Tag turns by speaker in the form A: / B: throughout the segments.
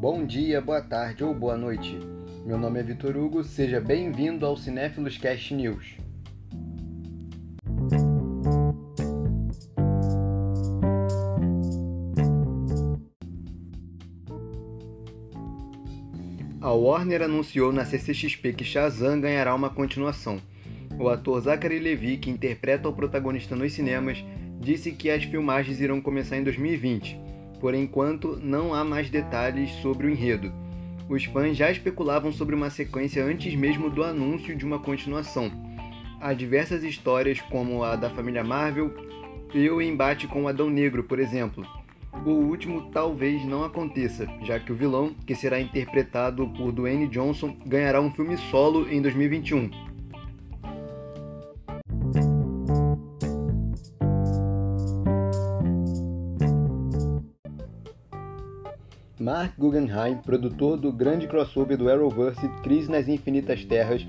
A: Bom dia, boa tarde ou boa noite. Meu nome é Vitor Hugo, seja bem-vindo ao Cinéfilos Cast News. A Warner anunciou na CCXP que Shazam ganhará uma continuação. O ator Zachary Levi, que interpreta o protagonista nos cinemas, disse que as filmagens irão começar em 2020. Por enquanto, não há mais detalhes sobre o enredo. Os fãs já especulavam sobre uma sequência antes mesmo do anúncio de uma continuação. Há diversas histórias, como a da família Marvel e o embate com o Adão Negro, por exemplo. O último talvez não aconteça, já que o vilão, que será interpretado por Dwayne Johnson, ganhará um filme solo em 2021. Mark Guggenheim, produtor do grande crossover do Arrowverse Crise nas Infinitas Terras,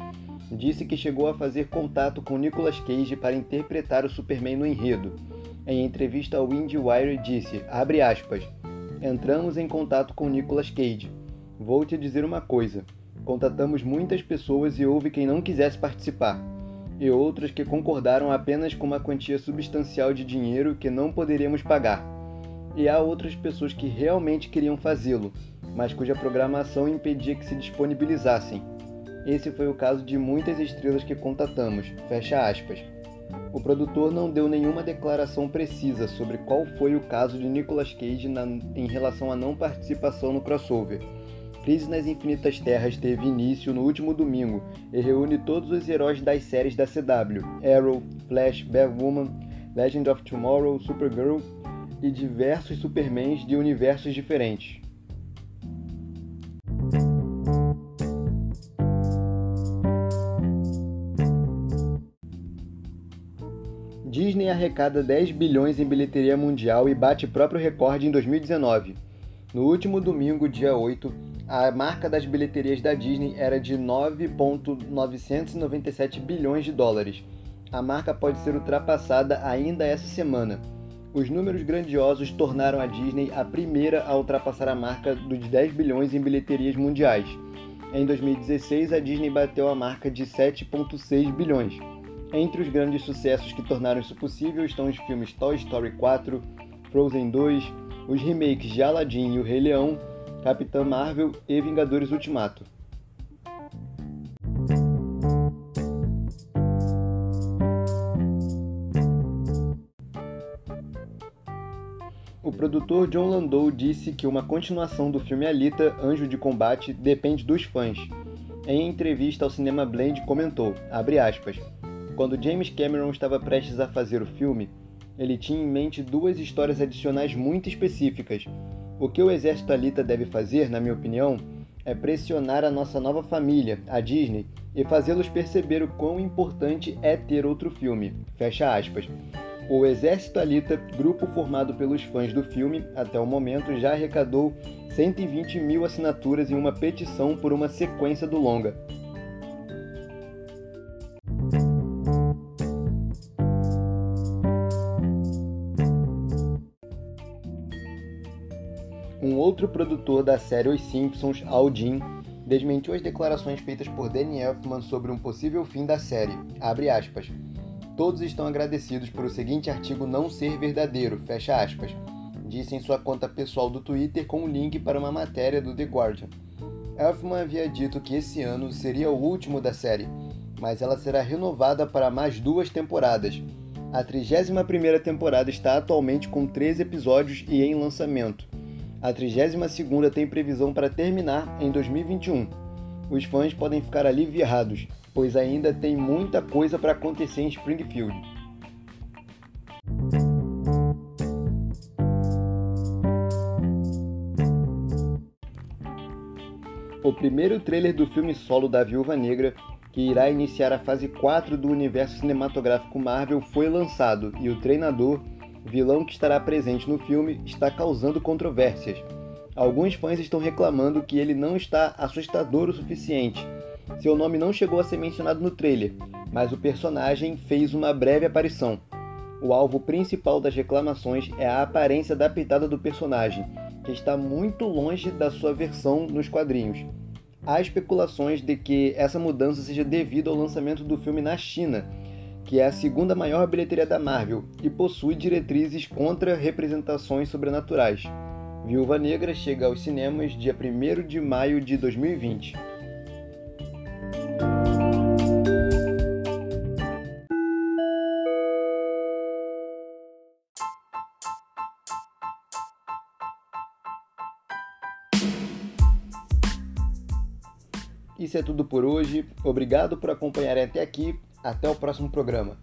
A: disse que chegou a fazer contato com Nicolas Cage para interpretar o Superman no enredo. Em entrevista ao IndieWire disse, aspas, entramos em contato com Nicolas Cage. Vou te dizer uma coisa, contatamos muitas pessoas e houve quem não quisesse participar, e outras que concordaram apenas com uma quantia substancial de dinheiro que não poderíamos pagar e há outras pessoas que realmente queriam fazê-lo, mas cuja programação impedia que se disponibilizassem. Esse foi o caso de muitas estrelas que contatamos. Fecha aspas. O produtor não deu nenhuma declaração precisa sobre qual foi o caso de Nicolas Cage na, em relação à não participação no crossover. Crise nas Infinitas Terras teve início no último domingo e reúne todos os heróis das séries da CW: Arrow, Flash, Batwoman, Legend of Tomorrow, Supergirl e diversos Supermans de universos diferentes. Disney arrecada 10 bilhões em bilheteria mundial e bate próprio recorde em 2019. No último domingo, dia 8, a marca das bilheterias da Disney era de 9,997 bilhões de dólares. A marca pode ser ultrapassada ainda essa semana, os números grandiosos tornaram a Disney a primeira a ultrapassar a marca dos 10 bilhões em bilheterias mundiais. Em 2016, a Disney bateu a marca de 7,6 bilhões. Entre os grandes sucessos que tornaram isso possível estão os filmes Toy Story 4, Frozen 2, os remakes de Aladdin e O Rei Leão, Capitã Marvel e Vingadores Ultimato. O produtor John Landau disse que uma continuação do filme Alita, Anjo de Combate, depende dos fãs. Em entrevista ao Cinema Blend comentou, aspas, quando James Cameron estava prestes a fazer o filme, ele tinha em mente duas histórias adicionais muito específicas. O que o Exército Alita deve fazer, na minha opinião, é pressionar a nossa nova família, a Disney, e fazê-los perceber o quão importante é ter outro filme. Fecha aspas. O Exército Alita, grupo formado pelos fãs do filme, até o momento já arrecadou 120 mil assinaturas em uma petição por uma sequência do longa. Um outro produtor da série Os Simpsons, Al Jean, desmentiu as declarações feitas por Danny Elfman sobre um possível fim da série. Abre aspas. Todos estão agradecidos por o seguinte artigo não ser verdadeiro, fecha aspas, disse em sua conta pessoal do Twitter com um link para uma matéria do The Guardian. Elfman havia dito que esse ano seria o último da série, mas ela será renovada para mais duas temporadas. A 31ª temporada está atualmente com 13 episódios e em lançamento. A 32ª tem previsão para terminar em 2021. Os fãs podem ficar aliviados, pois ainda tem muita coisa para acontecer em Springfield. O primeiro trailer do filme solo da Viúva Negra, que irá iniciar a fase 4 do universo cinematográfico Marvel, foi lançado e o treinador, vilão que estará presente no filme, está causando controvérsias. Alguns fãs estão reclamando que ele não está assustador o suficiente seu nome não chegou a ser mencionado no trailer, mas o personagem fez uma breve aparição. O alvo principal das reclamações é a aparência adaptada do personagem, que está muito longe da sua versão nos quadrinhos. Há especulações de que essa mudança seja devido ao lançamento do filme na China, que é a segunda maior bilheteria da Marvel e possui diretrizes contra representações sobrenaturais. Viúva Negra chega aos cinemas dia 1 de maio de 2020. Isso é tudo por hoje. Obrigado por acompanhar até aqui. Até o próximo programa.